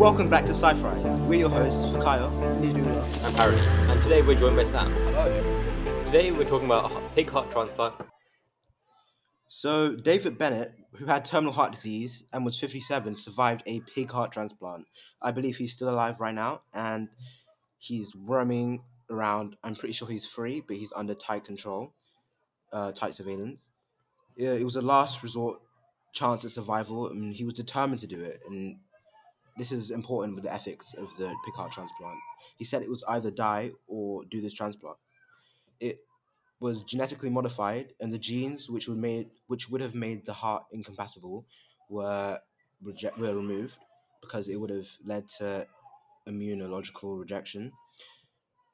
Welcome back to Sci-Fries. We're your hosts, Kyle. I'm Harry, and today we're joined by Sam. Hello. Today we're talking about a h- pig heart transplant. So, David Bennett, who had terminal heart disease and was 57, survived a pig heart transplant. I believe he's still alive right now, and he's roaming around. I'm pretty sure he's free, but he's under tight control, uh, tight surveillance. Yeah, it was a last resort chance at survival, and he was determined to do it. And this is important with the ethics of the pig heart transplant. He said it was either die or do this transplant. It was genetically modified, and the genes which would made which would have made the heart incompatible were reject were removed because it would have led to immunological rejection.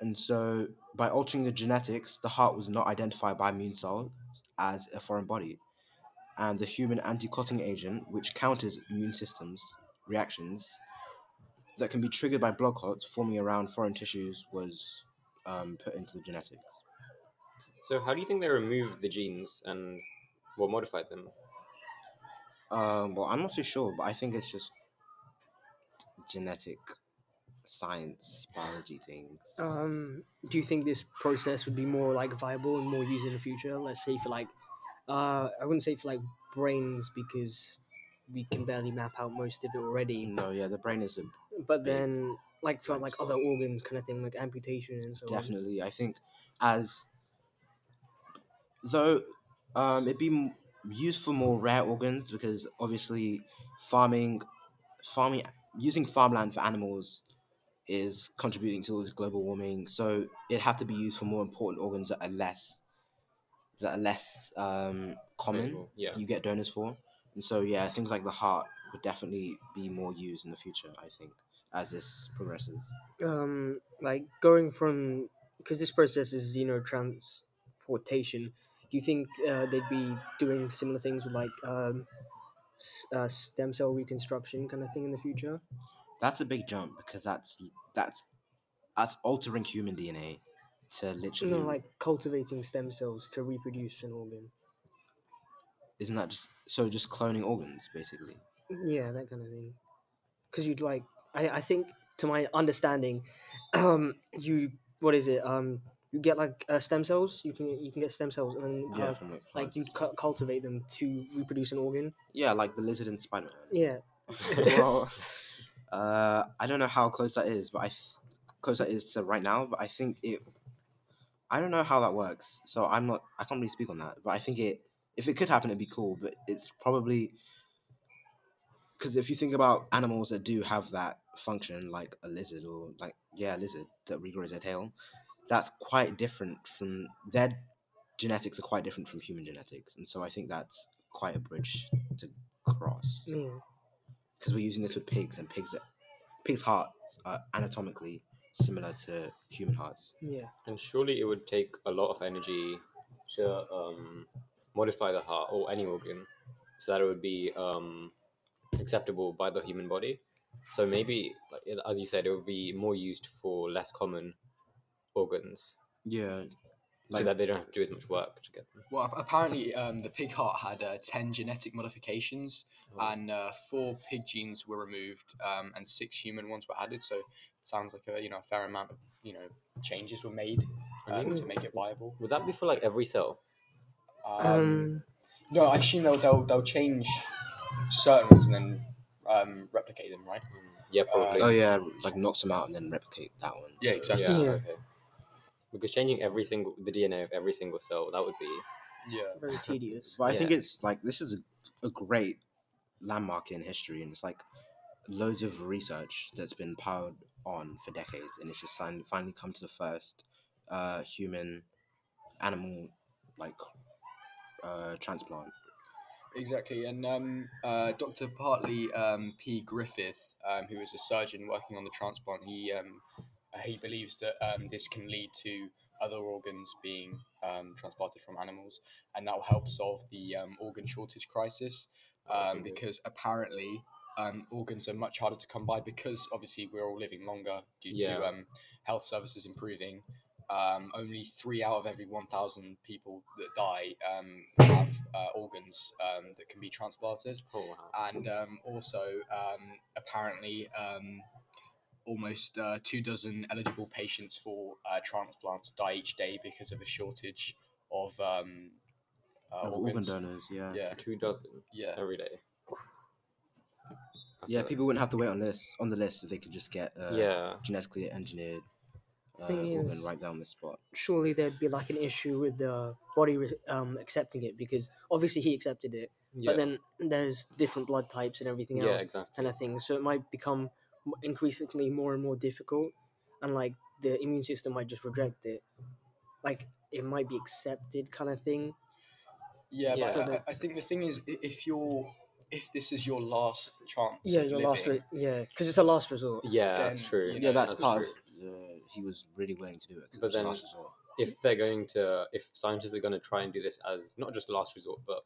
And so, by altering the genetics, the heart was not identified by immune cells as a foreign body, and the human anti-clotting agent, which counters immune systems reactions that can be triggered by blood clots forming around foreign tissues, was um, put into the genetics. So, how do you think they removed the genes and what modified them? Um, well, I'm not too sure, but I think it's just genetic science, biology things. Um, do you think this process would be more like viable and more used in the future? Let's say for like, uh, I wouldn't say for like brains because we can barely map out most of it already. No, yeah, the brain is a, But big then, like for blind like spot. other organs, kind of thing, like amputation and so on. definitely. I think as though um, it'd be used for more rare organs because obviously farming, farming using farmland for animals is contributing towards global warming. So it'd have to be used for more important organs that are less that are less um, common. Yeah. You get donors for, and so yeah, things like the heart would definitely be more used in the future. I think as this progresses. um like going from because this process is xenotransplantation do you think uh, they'd be doing similar things with like um s- uh, stem cell reconstruction kind of thing in the future That's a big jump because that's that's that's altering human DNA to literally. no like cultivating stem cells to reproduce an organ isn't that just so? Just cloning organs, basically. yeah that kind of thing because you'd like I, I think to my understanding um you what is it um you get like uh, stem cells you can you can get stem cells and Yeah, uh, like, like you cu- cultivate them to reproduce an organ Yeah, like the lizard in Spider Man. yeah well, uh, I don't know how close that is, but I th- close that is to right now. But I think it. I don't know how that works, so I'm not. I can't really speak on that. But I think it. If it could happen, it'd be cool. But it's probably because if you think about animals that do have that function, like a lizard or like yeah, a lizard that regrows their tail, that's quite different from their genetics are quite different from human genetics, and so I think that's quite a bridge to cross yeah because we're using this with pigs, and pigs, pigs' hearts are anatomically similar to human hearts. yeah And surely it would take a lot of energy to um, modify the heart or any organ so that it would be um, acceptable by the human body. So maybe, like, as you said, it would be more used for less common organs Yeah, so that they don't have to do as much work to get them. Well, apparently, um, the pig heart had uh, 10 genetic modifications, Oh. and uh, four pig genes were removed, um, and six human ones were added. So it sounds like a you know a fair amount of you know changes were made um, Really? to make it viable. Would that be for like every cell? Um, um no, I assume they'll, they'll they'll change certain ones and then um, replicate them, right? Yeah, probably. oh yeah, like knocks them out and then replicate that one. Yeah, So- exactly. Yeah, Yeah. okay. Because changing every single the DNA of every single cell that would be Yeah. very tedious But I think it's like this is a, a great landmark in history, and it's like loads of research that's been powered on for decades, and it's just finally come to the first uh, human animal like uh, transplant. Exactly, and um, uh, Dr. Bartley um, P. Griffith, um, who is a surgeon working on the transplant, he um, uh, he believes that um, this can lead to other organs being um, transplanted from animals, and that will help solve the um, organ shortage crisis. Um, because apparently, um, organs are much harder to come by because obviously we're all living longer due Yeah. to um, health services improving. Um, only three out of every 1,000 people that die um, have uh, organs um, that can be transplanted. Oh wow. And um, also, um, apparently, um, almost uh, two dozen eligible patients for uh, transplants die each day because of a shortage of, um, uh, Of organ organs. donors, yeah. Yeah, Two dozen yeah. every day. That's Yeah, a- people wouldn't have to wait on this on the list if they could just get uh, yeah. genetically engineered Thing organ is- right down the spot. surely there'd be like an issue with the body re- um, accepting it because obviously he accepted it, Yeah. but then there's different blood types and everything yeah, else exactly. kind of thing. So it might become increasingly more and more difficult, and like the immune system might just reject it. Like it might be accepted kind of thing. Yeah, Yeah. but I, I think the thing is, if you're, if this is your last chance, Yeah, your living, last re- yeah, because it's a last resort. Yeah, that's true. you Yeah, that's, that's part true. of. Uh, he was really willing to do it But was the then- last resort. If they're going to, if scientists are going to try and do this as not just last resort, but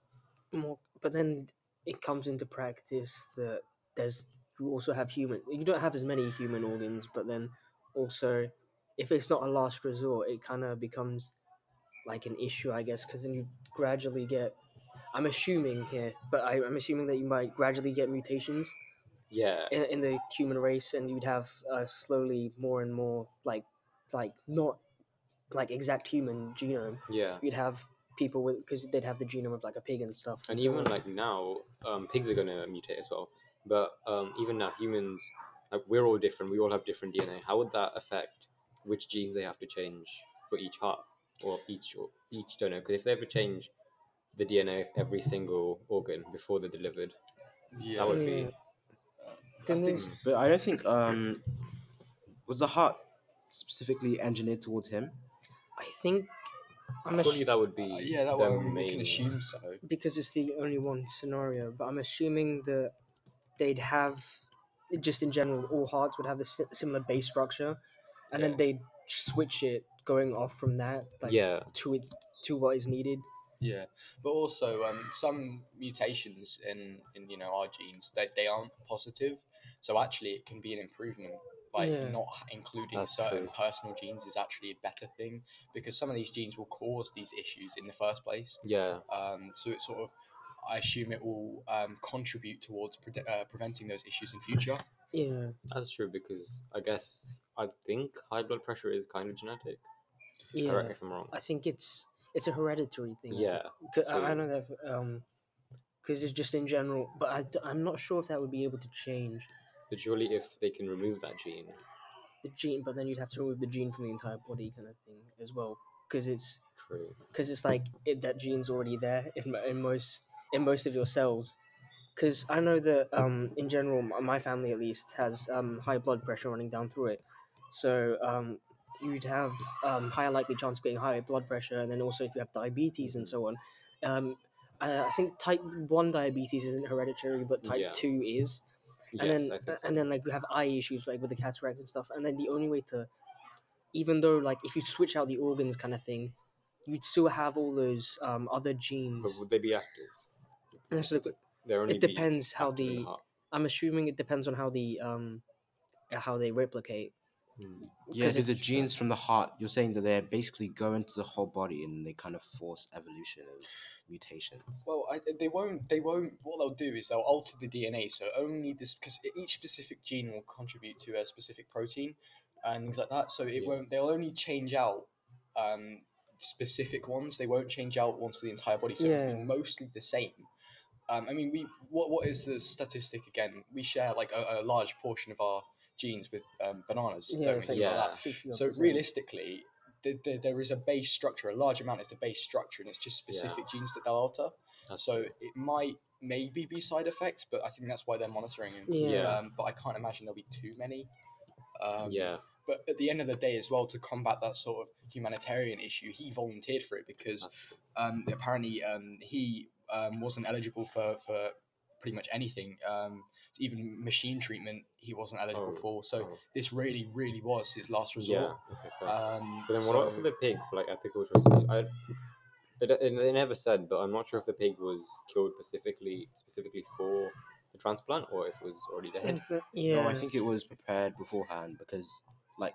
more but then it comes into practice that there's you also have human you don't have as many human organs but then also if it's not a last resort it kind of becomes like an issue i guess because then you gradually get i'm assuming here but I, i'm assuming that you might gradually get mutations yeah, in, in the human race and you'd have uh, slowly more and more like like not like exact human genome yeah. you'd have people with because they'd have the genome of like a pig and stuff And so even on. like now, um, pigs are going to mutate as well. But um, even now, humans, like we're all different. We all have different DNA. How would that affect which genes they have to change for each heart or each or each donor? Because if they ever change the DNA of every single organ before they're delivered, yeah, that would be I Then think there's- But I don't think um was the heart specifically engineered towards him. I think I'm surely ass- that would be Uh, yeah, that the one we can main- assume so. because it's the only one scenario, but I'm assuming that they'd have just in general all hearts would have the si- similar base structure, and Yeah. then they'd switch it going off from that, like yeah, to it to what is needed. Yeah, but also um, some mutations in, in you know our genes they, they aren't positive, so actually it can be an improvement. Like Yeah. not including That's certain true. personal genes is actually a better thing because some of these genes will cause these issues in the first place. yeah, Um, so it sort of, I assume it will um, contribute towards pre- uh, preventing those issues in future. Yeah, that's true. Because I guess I think high blood pressure is kind of genetic. yeah. Correct me if I'm wrong. I think it's it's a hereditary thing. I think. Yeah, 'Cause I, I know that um, because it's just in general, but I, I, am not sure if that would be able to change but surely if they can remove that gene, the gene, but then you'd have to remove the gene from the entire body, kind of thing, as well, because it's true. because it's like it, that gene's already there in, in most in most of your cells. Because I know that um, in general, my family at least has um, high blood pressure running down through it, so um, you'd have um, higher likely chance of getting higher blood pressure, and then also if you have diabetes and so on. Um, I, I think type one diabetes isn't hereditary, but type Yeah. two is and then so. and then like you have eye issues like with the cataracts and stuff and then the only way to even though like if you switch out the organs kind of thing you'd still have all those um other But genes would they be active? And so the- only it depends how the i'm assuming it depends on how the um how they replicate. Yeah, 'Cause do if- the genes from the heart. You're saying that they basically go into the whole body and they kind of force evolution of mutations. Well, I, they won't. They won't. What they'll do is they'll alter the DNA. So only this, because each specific gene will contribute to a specific protein and things like that. So it Yeah. won't. They'll only change out um, specific ones. They won't change out ones for the entire body. So it'll be mostly the same. Um, I mean, we. What What is the statistic again? We share like a, a large portion of our genes with um, bananas. yeah don't like Yeah. that. So realistically, the, the, there is a base structure. A large amount is the base structure, and it's just Yeah. specific genes that they'll alter. That's So true. it might maybe be side effects, but I think that's why they're monitoring him. Yeah. Yeah. Um, but I can't imagine there'll be too many. Um, yeah, But at the end of the day, as well, to combat that sort of humanitarian issue, he volunteered for it because um, apparently um, he um, wasn't eligible for, for pretty much anything. Um, even machine treatment, he wasn't eligible Oh, for. So oh. this really, really was his last resort. Yeah. Okay. Um, but then what about for the pig for like ethical choices? I, it, it, they never said, but I'm not sure if the pig was killed specifically specifically for the transplant or if it was already dead. And the- yeah No, I think it was prepared beforehand because, like,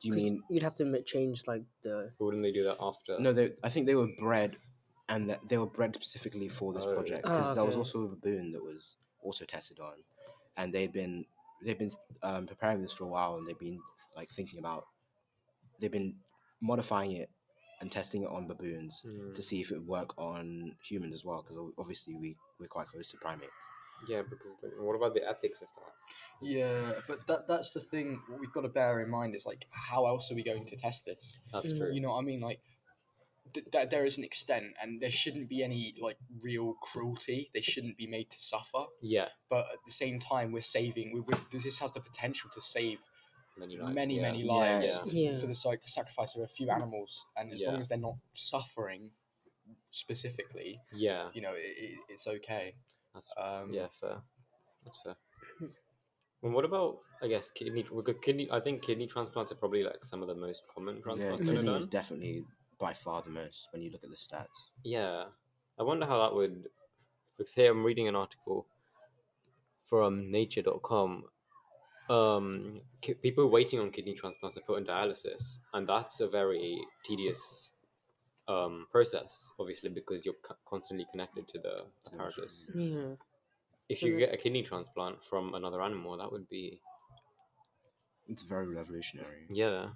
Do you mean you'd have to ma- change like the Wouldn't they do that after? no? They, I think they were bred, and that they were bred specifically for this Oh. project Oh, because there was also a baboon that was also tested on, and they'd been they've been um, preparing this for a while, and they've been like thinking about they've been modifying it and testing it on baboons Hmm. to see if it would work on humans as well because obviously we we're quite close to primates. Yeah, because like, what about the ethics of that? Yeah, but that that's the thing. What we've got to bear in mind is like, how else are we going to test this? That's Mm. true. You know what I mean? Like, th- that there is an extent, and there shouldn't be any like real cruelty. They shouldn't be made to suffer. Yeah, But at the same time, we're saving. We, we, this has the potential to save many lives. many, yeah. many lives Yeah. for the sac- sacrifice of a few animals, and as long as they're not suffering specifically, Yeah, you know, it, it, it's okay. that's Um, yeah, fair. That's fair. And what about I guess kidney? we could Kidney. I think kidney transplants are probably like some of the most common transplants that are kidney is definitely by far the most when you look at the stats. Yeah, I wonder how that would. Because here I'm reading an article from Nature.com. Um, ki- people waiting on kidney transplants are put on dialysis, and that's a very tedious um, process, obviously, because you're co- constantly connected to the apparatus. yeah. If you get a kidney transplant from another animal, that would be It's very revolutionary. yeah,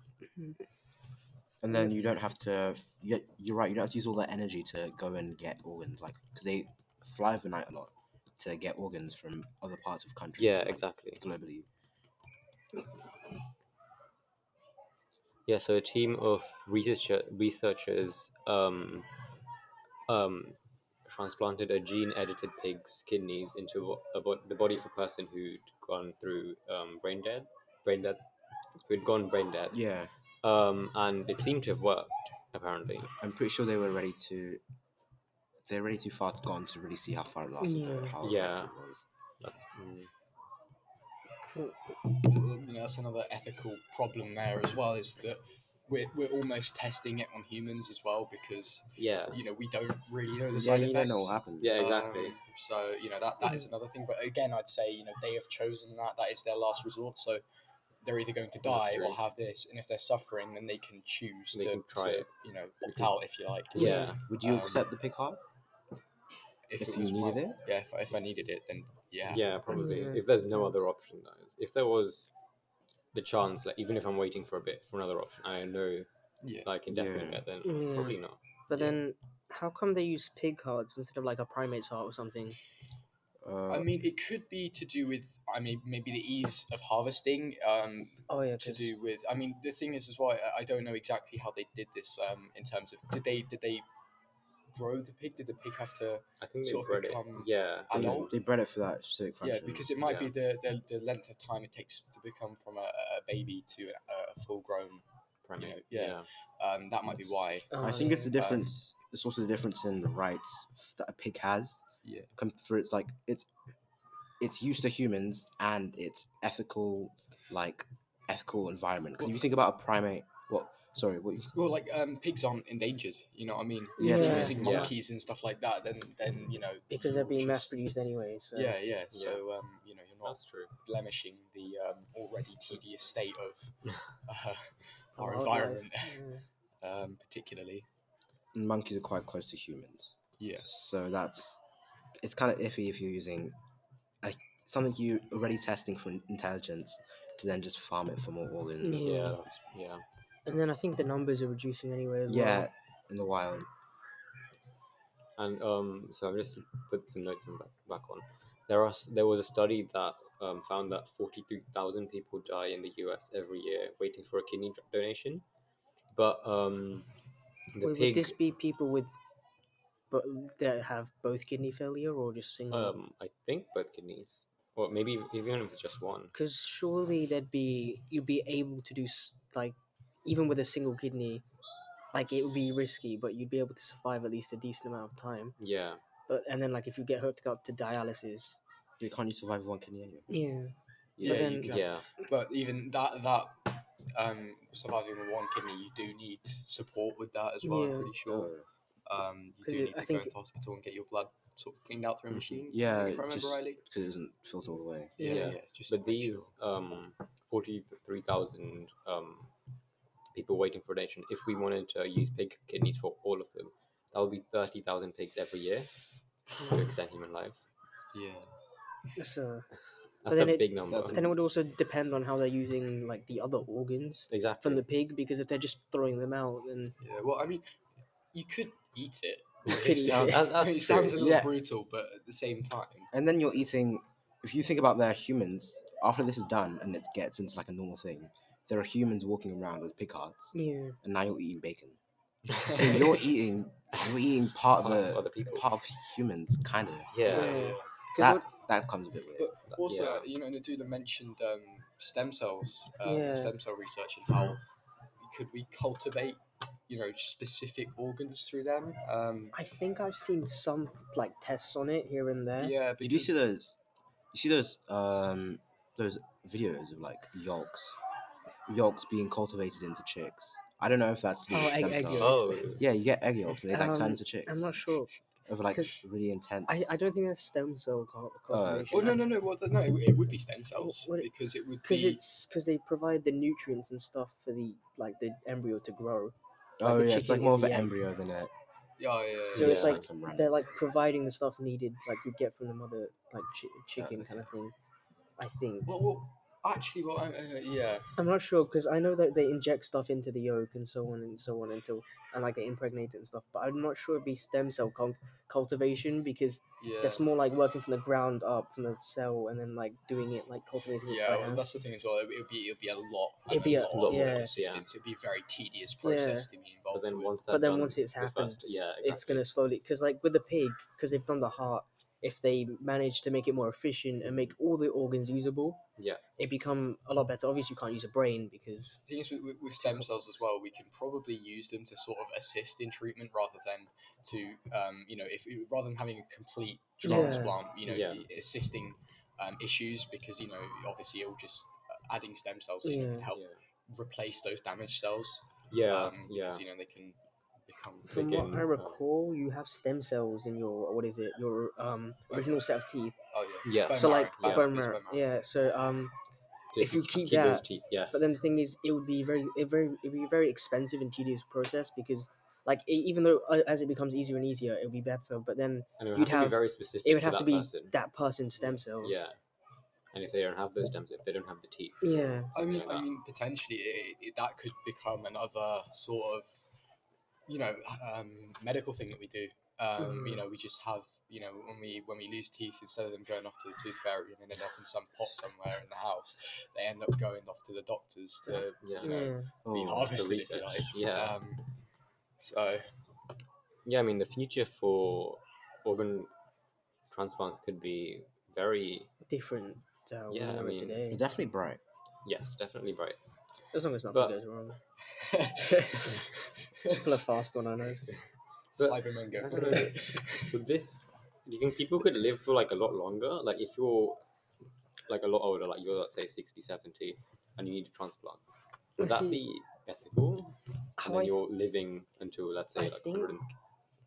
And then you don't have to. you- You're right. You don't have to use all that energy to go and get organs, like because they fly overnight a lot to get organs from other parts of countries. yeah, like, exactly. Globally, Yeah, so a team of researcher, researchers um, um, transplanted a gene-edited pig's kidneys into a, bo- the body of a person who'd gone through um, brain dead, brain dead, who'd gone brain dead. yeah. Um, and it seemed to have worked, apparently. I'm pretty sure they were ready to. They're ready too far gone to really see how far it lasted. or Yeah. how Yeah. it was. That's, mm, Cool. you know, that's another ethical problem there as well. Is that we're, we're almost testing it on humans as well because yeah, you know we don't really know the Yeah, side you effects. don't know what happened. yeah, exactly. Um, so you know that that is another thing. But again, I'd say you know they have chosen that. That is their last resort. So they're either going to die or have this, and if they're suffering, then they can choose They to, can try to, it. you know opt Because- out if you like. yeah, Would you Um, accept the pig heart If, if it you was needed my- it? Yeah, if, if I needed it, then yeah. yeah, probably. Yeah, If there's no other option, that is. If there was the chance, like even if I'm waiting for a bit for another option, I know Yeah. that I can definitely Yeah. get then. Yeah. Probably not. But Yeah. then, how come they use pig hearts instead of like a primate's heart or something? Uh, I mean, it could be to do with, I mean, maybe the ease of harvesting. Um, Oh yeah, to 'cause- do with. I mean, the thing is, as well, I- I don't know exactly how they did this. Um, in terms of did they did they grow the pig? Did the pig have to? I think they sort of become it. Yeah. they, adult? they bred it for that specific function. Yeah, because it might Yeah. be the, the the length of time it takes to become from a, a baby to a, a full grown. primate. yeah. Um, that might be It's- why. I think it's the yeah. difference. It's also the difference in the rights that a pig has. Yeah. com- For its like it's it's used to humans and its ethical like ethical environment. Because if you think about a primate, what? Sorry, what? You, Well, like um, pigs aren't endangered. You know what I mean? Yeah, If you're true. using Yeah. monkeys and stuff like that, then then you know. because they're being mass produced anyway. So. Yeah, yeah. So um, you know, you're not That's true. blemishing the um, already tedious state of uh, our wildlife, environment, yeah. um, particularly. monkeys are quite close to humans, Yes. so that's it's kind of iffy if you're using a, something you're already testing for intelligence to then just farm it for more organs. Yeah. Yeah. Yeah. And then I think the numbers are reducing anyway as Yeah, well. in the wild. And um, so I'm just put some notes on back, back on. There are there was a study that um, found that 43,000 people die in the U.S. every year waiting for a kidney donation, but um, the Wait, pig. Would this be people with, but that have both kidney failure or just single? Um, I think both kidneys, or maybe even if it's just one. Because surely there'd be you'd be able to do like even with a single kidney, like it would be risky, but you'd be able to survive at least a decent amount of time. Yeah, But and then like if you get hooked up to dialysis, You can't you survive with one kidney anyway? yeah, Yeah, then- you can. yeah, But even that that um, surviving with one kidney, you do need support with that as well. I'm pretty sure. Um, you 'Cause do it- need I to go think- into hospital and get your blood sort of cleaned out through a machine. Yeah, if I remember just- rightly. Because it doesn't filter all the way. Yeah, Yeah. yeah. just but these sure. um 43,000 um people waiting for donation. If we wanted to use pig kidneys for all of them, that would be thirty thousand pigs every year to extend human lives. Yeah. It's, That's a it- big number. that's- then it would also depend on how they're using like the other organs Exactly. from the pig because if they're just throwing them out then Yeah. Well, I mean, you could eat it. You It's could eat just- it. That- that's it sounds a little Yeah. brutal, but at the same time, And then you're eating. If you think about their humans, after this is done and it gets into like a normal thing, there are humans walking around with pig hearts, yeah and now you're eating bacon. So you're eating. You're eating part of Parts the of other people. part of humans, kind of. yeah. Yeah. 'Cause That what- that comes a bit weird. But also, Yeah. you know, Nadula mentioned um, stem cells, um, Yeah. stem cell research, and how could we cultivate, you know, specific organs through them? Um, I think I've seen some like tests on it here and there. yeah. Did you because- see those? You see those um those videos of like yolks, yolks being cultivated into chicks. I don't know if that's to Oh, egg- stem egg yolks. Oh, Yeah, you get egg yolks and they like Um, turn into chicks. I'm not sure. Over like 'cause really intense. I, I don't think that's stem cell cul- cultivation. Oh no no no! Well, no, it, it would be stem cells what it- because it would Because be. it's because they provide the nutrients and stuff for the like the embryo to grow. Oh the yeah, it's like more in of an embryo than a. Yeah, yeah, So yeah. it's Yeah. like they're like providing the stuff needed, like you get from the mother, like chi- chicken kind of thing. I think. Well, well, actually, well, uh, uh, yeah. I'm not sure because I know that they inject stuff into the yolk and so on and so on until and like they impregnate it and stuff. But I'm not sure it'd be stem cell cult- cultivation because Yeah. that's more like working from the ground up from the cell and then like doing it like cultivating Yeah, by well, hand. that's the thing as well. It would be it would be a lot. It'd be a- lot, yeah. of resistance. It'd be a very tedious process to be involved. but then once that But then done, once it's the happened, first- yeah, it's gonna slowly because like with the pig because they've done the heart. If they manage to make it more efficient and make all the organs usable, Yeah. it become a lot better. Obviously, you can't use a brain because The thing is with, with, with stem cells as well, we can probably use them to sort of assist in treatment rather than to, um, you know, if rather than having a complete Yeah. transplant, you know, Yeah. assisting um, issues because you know obviously it'll just uh, adding stem cells in Yeah. can help Yeah. replace those damaged cells. Yeah, um, yeah. because, you know they can become. From They what I recall, you have stem cells in your what is it? Your um original set of teeth. Oh yeah. Yeah. So like yeah, bone marrow. bone. Yeah. So um, to if you keep those that- teeth, yes. but then the thing is, it would be very, it very, it'd be a very expensive and tedious process because, like, even though uh, as it becomes easier and easier, it would be better. But then and it would you'd have to have- be very specific. it would have to be person. that person's stem cells. Yeah. And if they don't have those stems, if they don't have the teeth, Yeah. I mean, Yeah. I mean, potentially it, it, that could become another sort of, you know, um, medical thing that we do. Um, You Mhm. know, we just have, you know, when we when we lose teeth, instead of them going off to the tooth fairy and then end up in some pot somewhere in the house, they end up going off to the doctors to, That's- yeah. you know, Yeah. be Oh, harvested, if you like. yeah. Um, so yeah, I mean, the future for organ transplants could be very, Different. Uh, Yeah, I mean, today. Definitely bright. yes, definitely bright. As long as nothing but- goes wrong. Just pull a fast one on us. But- Cybermen I don't go. know. With this, do you think people could live for like a lot longer? Like if you're like a lot older, like you're let's say 60, 70, and you need a transplant, would that be ethical? How And then th- you're living until let's say I like think 100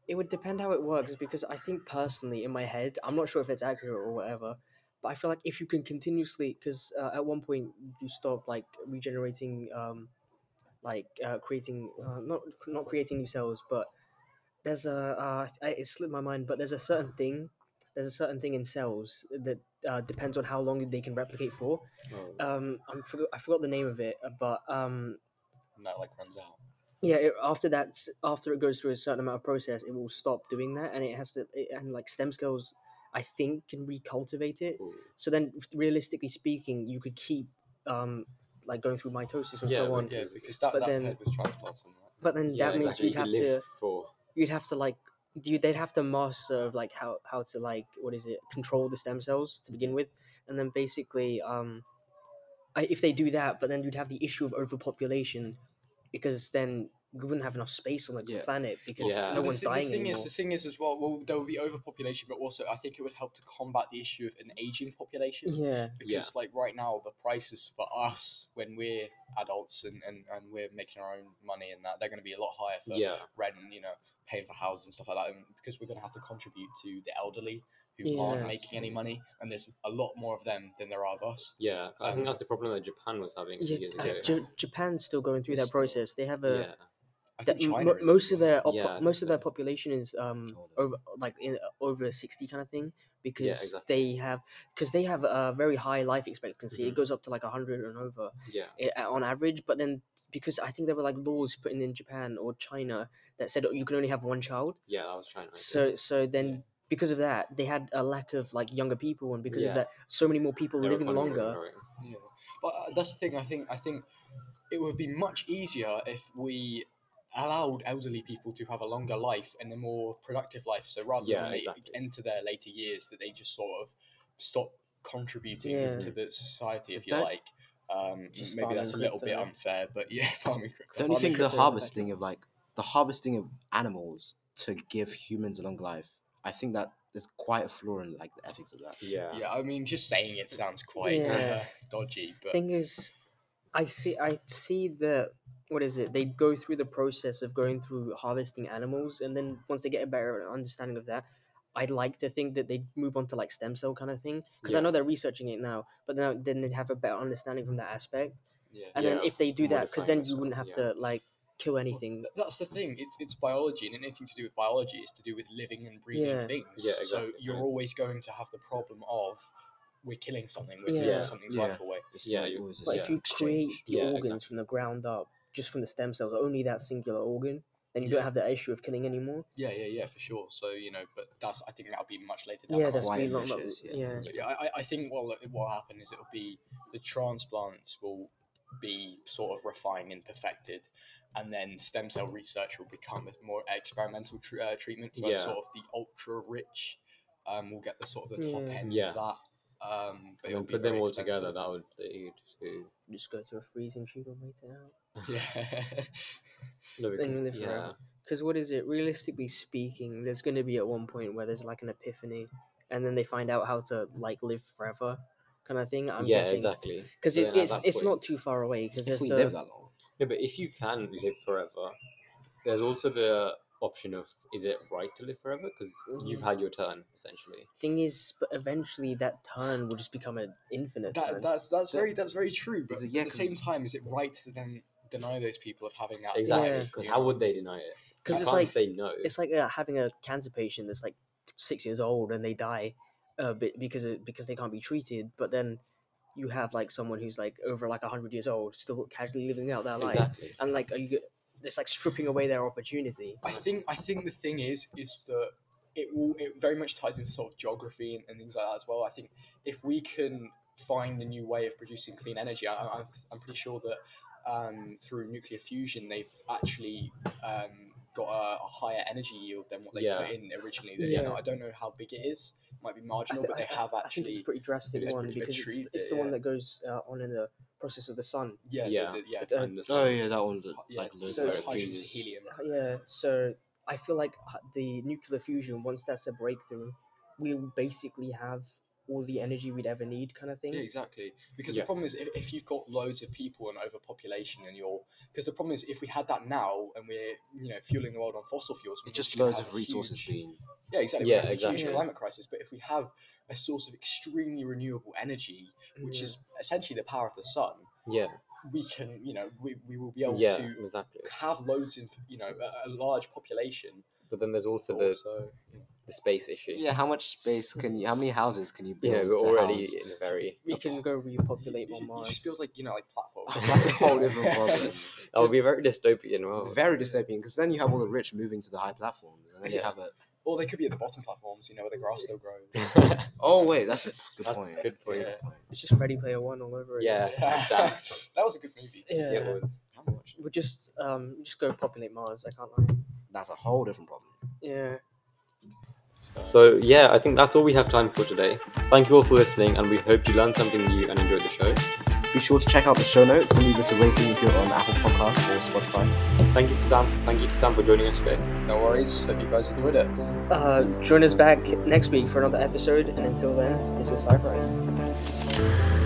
it would depend how it works because I think personally in my head, I'm not sure if it's accurate or whatever, but I feel like if you can continuously, because uh, at one point you stop like regenerating, um, like uh, creating, uh, not not creating new cells, but there's a uh, I- it slipped my mind, but there's a certain thing, there's a certain thing in cells that uh, depends on how long they can replicate for. Oh, Um, I'm forgot, I forgot the name of it, uh, but um, And that like runs out. yeah it, after that after it goes through a certain amount of process it will stop doing that and it has to it, and like stem cells i think can recultivate it cool. so then realistically speaking you could keep um like going through mitosis and Yeah, so but on. Yeah, because that, But that then- paired with transplants and that. but then Yeah, that means you'd you have to for you'd have to like you they'd have to master of like how how to like what is it control the stem cells to begin with. And then basically um I, if they do that but then you'd have the issue of overpopulation because then we wouldn't have enough space on the Yeah. planet because Yeah. no Well, one's the, thi- dying the thing anymore. is, the thing is as well. Well, there will be overpopulation, but also I think it would help to combat the issue of an aging population. yeah Because Yeah. like right now, the prices for us when we're adults and, and, and we're making our own money and that they're going to be a lot higher for yeah rent, and, you know, paying for houses and stuff like that. And because we're going to have to contribute to the elderly who aren't making any money, and there's a lot more of them than there are of us. Yeah, I think um, that's the problem that Japan was having Yeah, years ago. J- Japan's still going through It's that still- process. They have a yeah, I that think m- China mo- is most as of their op- Yeah, most of their population is um Older. over like in over 60 kind of thing because exactly. they have because they have a very high life expectancy it Mhm. goes up to like 100 and over yeah, i- uh, on average but then because i think there were like laws put in in japan or china that said oh, you can only have one child yeah. I was trying to. so so then because of that they had a lack of like younger people and because Yeah. of that so many more people Their living longer. Yeah, but uh, that's the thing. I think I think it would be much easier if we allowed elderly people to have a longer life and a more productive life. So rather Yeah, than when exactly. enter their later years, that they just sort of stop contributing Yeah. to the society, if If you that- like. Um, Just maybe that's a farming little bit unfair, but yeah, farming crypto. The only Farming thing, the harvesting of like the harvesting of animals to give humans a long life. I think that there's quite a flaw in like the ethics of that. Yeah, Yeah, I mean, just saying it sounds quite Yeah. uh, dodgy, but thing is i see i see the what is it they go through the process of going through harvesting animals and then once they get a better understanding of that i'd like to think that they move on to like stem cell kind of thing because i know they're researching it now but then then they'd have a better understanding from that aspect yeah. and then if they do that because then you wouldn't have yeah. to like kill anything Th- That's the thing. It's it's biology, and anything to do with biology is to do with living and breathing Yeah. things. Yeah, So you're always going to have the problem of we're killing something, we're Yeah. taking something's Yeah. life away. It's Yeah, you- always but if you create exchange. the Yeah, organs exactly. from the ground up just from the stem cells only that singular organ then you Yeah. don't have the issue of killing anymore Yeah, yeah, yeah, for sure. So you know, but that's I think that'll be much later down. yeah the that's line. quite be a lot, lot- yeah. yeah yeah, I, I- I think what what will happen is it'll be the transplants will be sort of refined and perfected, and then stem cell research will become a more experimental tr- uh, treatment for Yeah. sort of the ultra rich. Um, we'll get the sort of the top Yeah. end Yeah. of that. Um, but And it'll put them very all together. That would lead to just go to a freezing tube and wait it out Yeah. no, because- live yeah, forever. Because what is it? Realistically speaking, there's going to be at one point where there's like an epiphany, and then they find out how to like live forever, kind of thing. I'm yeah, guessing exactly. because So it, it's that it's point- not too far away. Because there's we the live that long, No, but if you can live forever, there's also the option of is it right to live forever? Because you've Mhm. had your turn essentially. thing is, but eventually that turn will just become an infinite that, turn. that's that's That- very that's very true. But it- yeah, at the same time, is it right to then deny those people of having that? Exactly. Because you how would they deny it? Because it's can't like say no. it's like uh, having a cancer patient that's like six years old and they die, uh, be- because it, because they can't be treated. But then you have like someone who's like over like hundred years old, still casually living out their life. exactly. and like are you g- it's like stripping away their opportunity I think I think the thing is is that it will it very much ties into sort of geography and, and things like that as well. I think if we can find a new way of producing clean energy, I, I, I'm pretty sure that um, through nuclear fusion they've actually um, got a, a higher energy yield than what they Yeah. put in originally. You know, Yeah. I don't know how big it is. It might be marginal, th- but they I- have I think it's actually. a pretty drastic it's one because it's, it's it, the one that goes uh, on in the process of the sun yeah, the- Yeah. the- yeah. Uh, and the oh yeah, that one. that, yeah, Like so of it's hydrogen helium. yeah so i feel like the nuclear fusion once that's a breakthrough we'll basically have all the energy we'd ever need kind of thing Yeah, exactly. Because Yeah. the problem is if, if you've got loads of people and overpopulation, and you're because the problem is if we had that now and we're you know fueling the world on fossil fuels, It's just loads of resources huge- being. yeah exactly Yeah, we a exactly. huge Yeah. climate crisis. But if we have a source of extremely renewable energy, which Yeah. is mm. essentially the power of the sun, yeah, we can you know we, we will be able yeah, to exactly. have loads in you know a, a large population. But then there's also but the, also, the space issue. Yeah, how much space can you? How many houses can you You build? know, we're already house- in a very. we can go repopulate you, on should- mars just build like you know like platforms. That's a whole different problem. That would be very dystopian world. Very dystopian because then you have all the rich moving to the high platforms, and then you have a. or they could be at the bottom platforms, you know, where the grass still grows. Oh wait, that's a good That's point. a good point. Yeah. it's just ready player one all over again. Yeah, that's that was a good movie. yeah, it was. How much? we'll just um just go populate mars i can't lie That's a whole different problem. yeah So yeah, I think that's all we have time for today. Thank you all for listening, and we hope you learned something new and enjoyed the show. Be sure to check out the show notes and leave us a rating if you're on Apple Podcasts or Spotify. Thank you for Sam. Thank you to Sam for joining us today. No worries. Hope you guys enjoyed it. uh join us back next week for another episode and until then this is Sci-Fries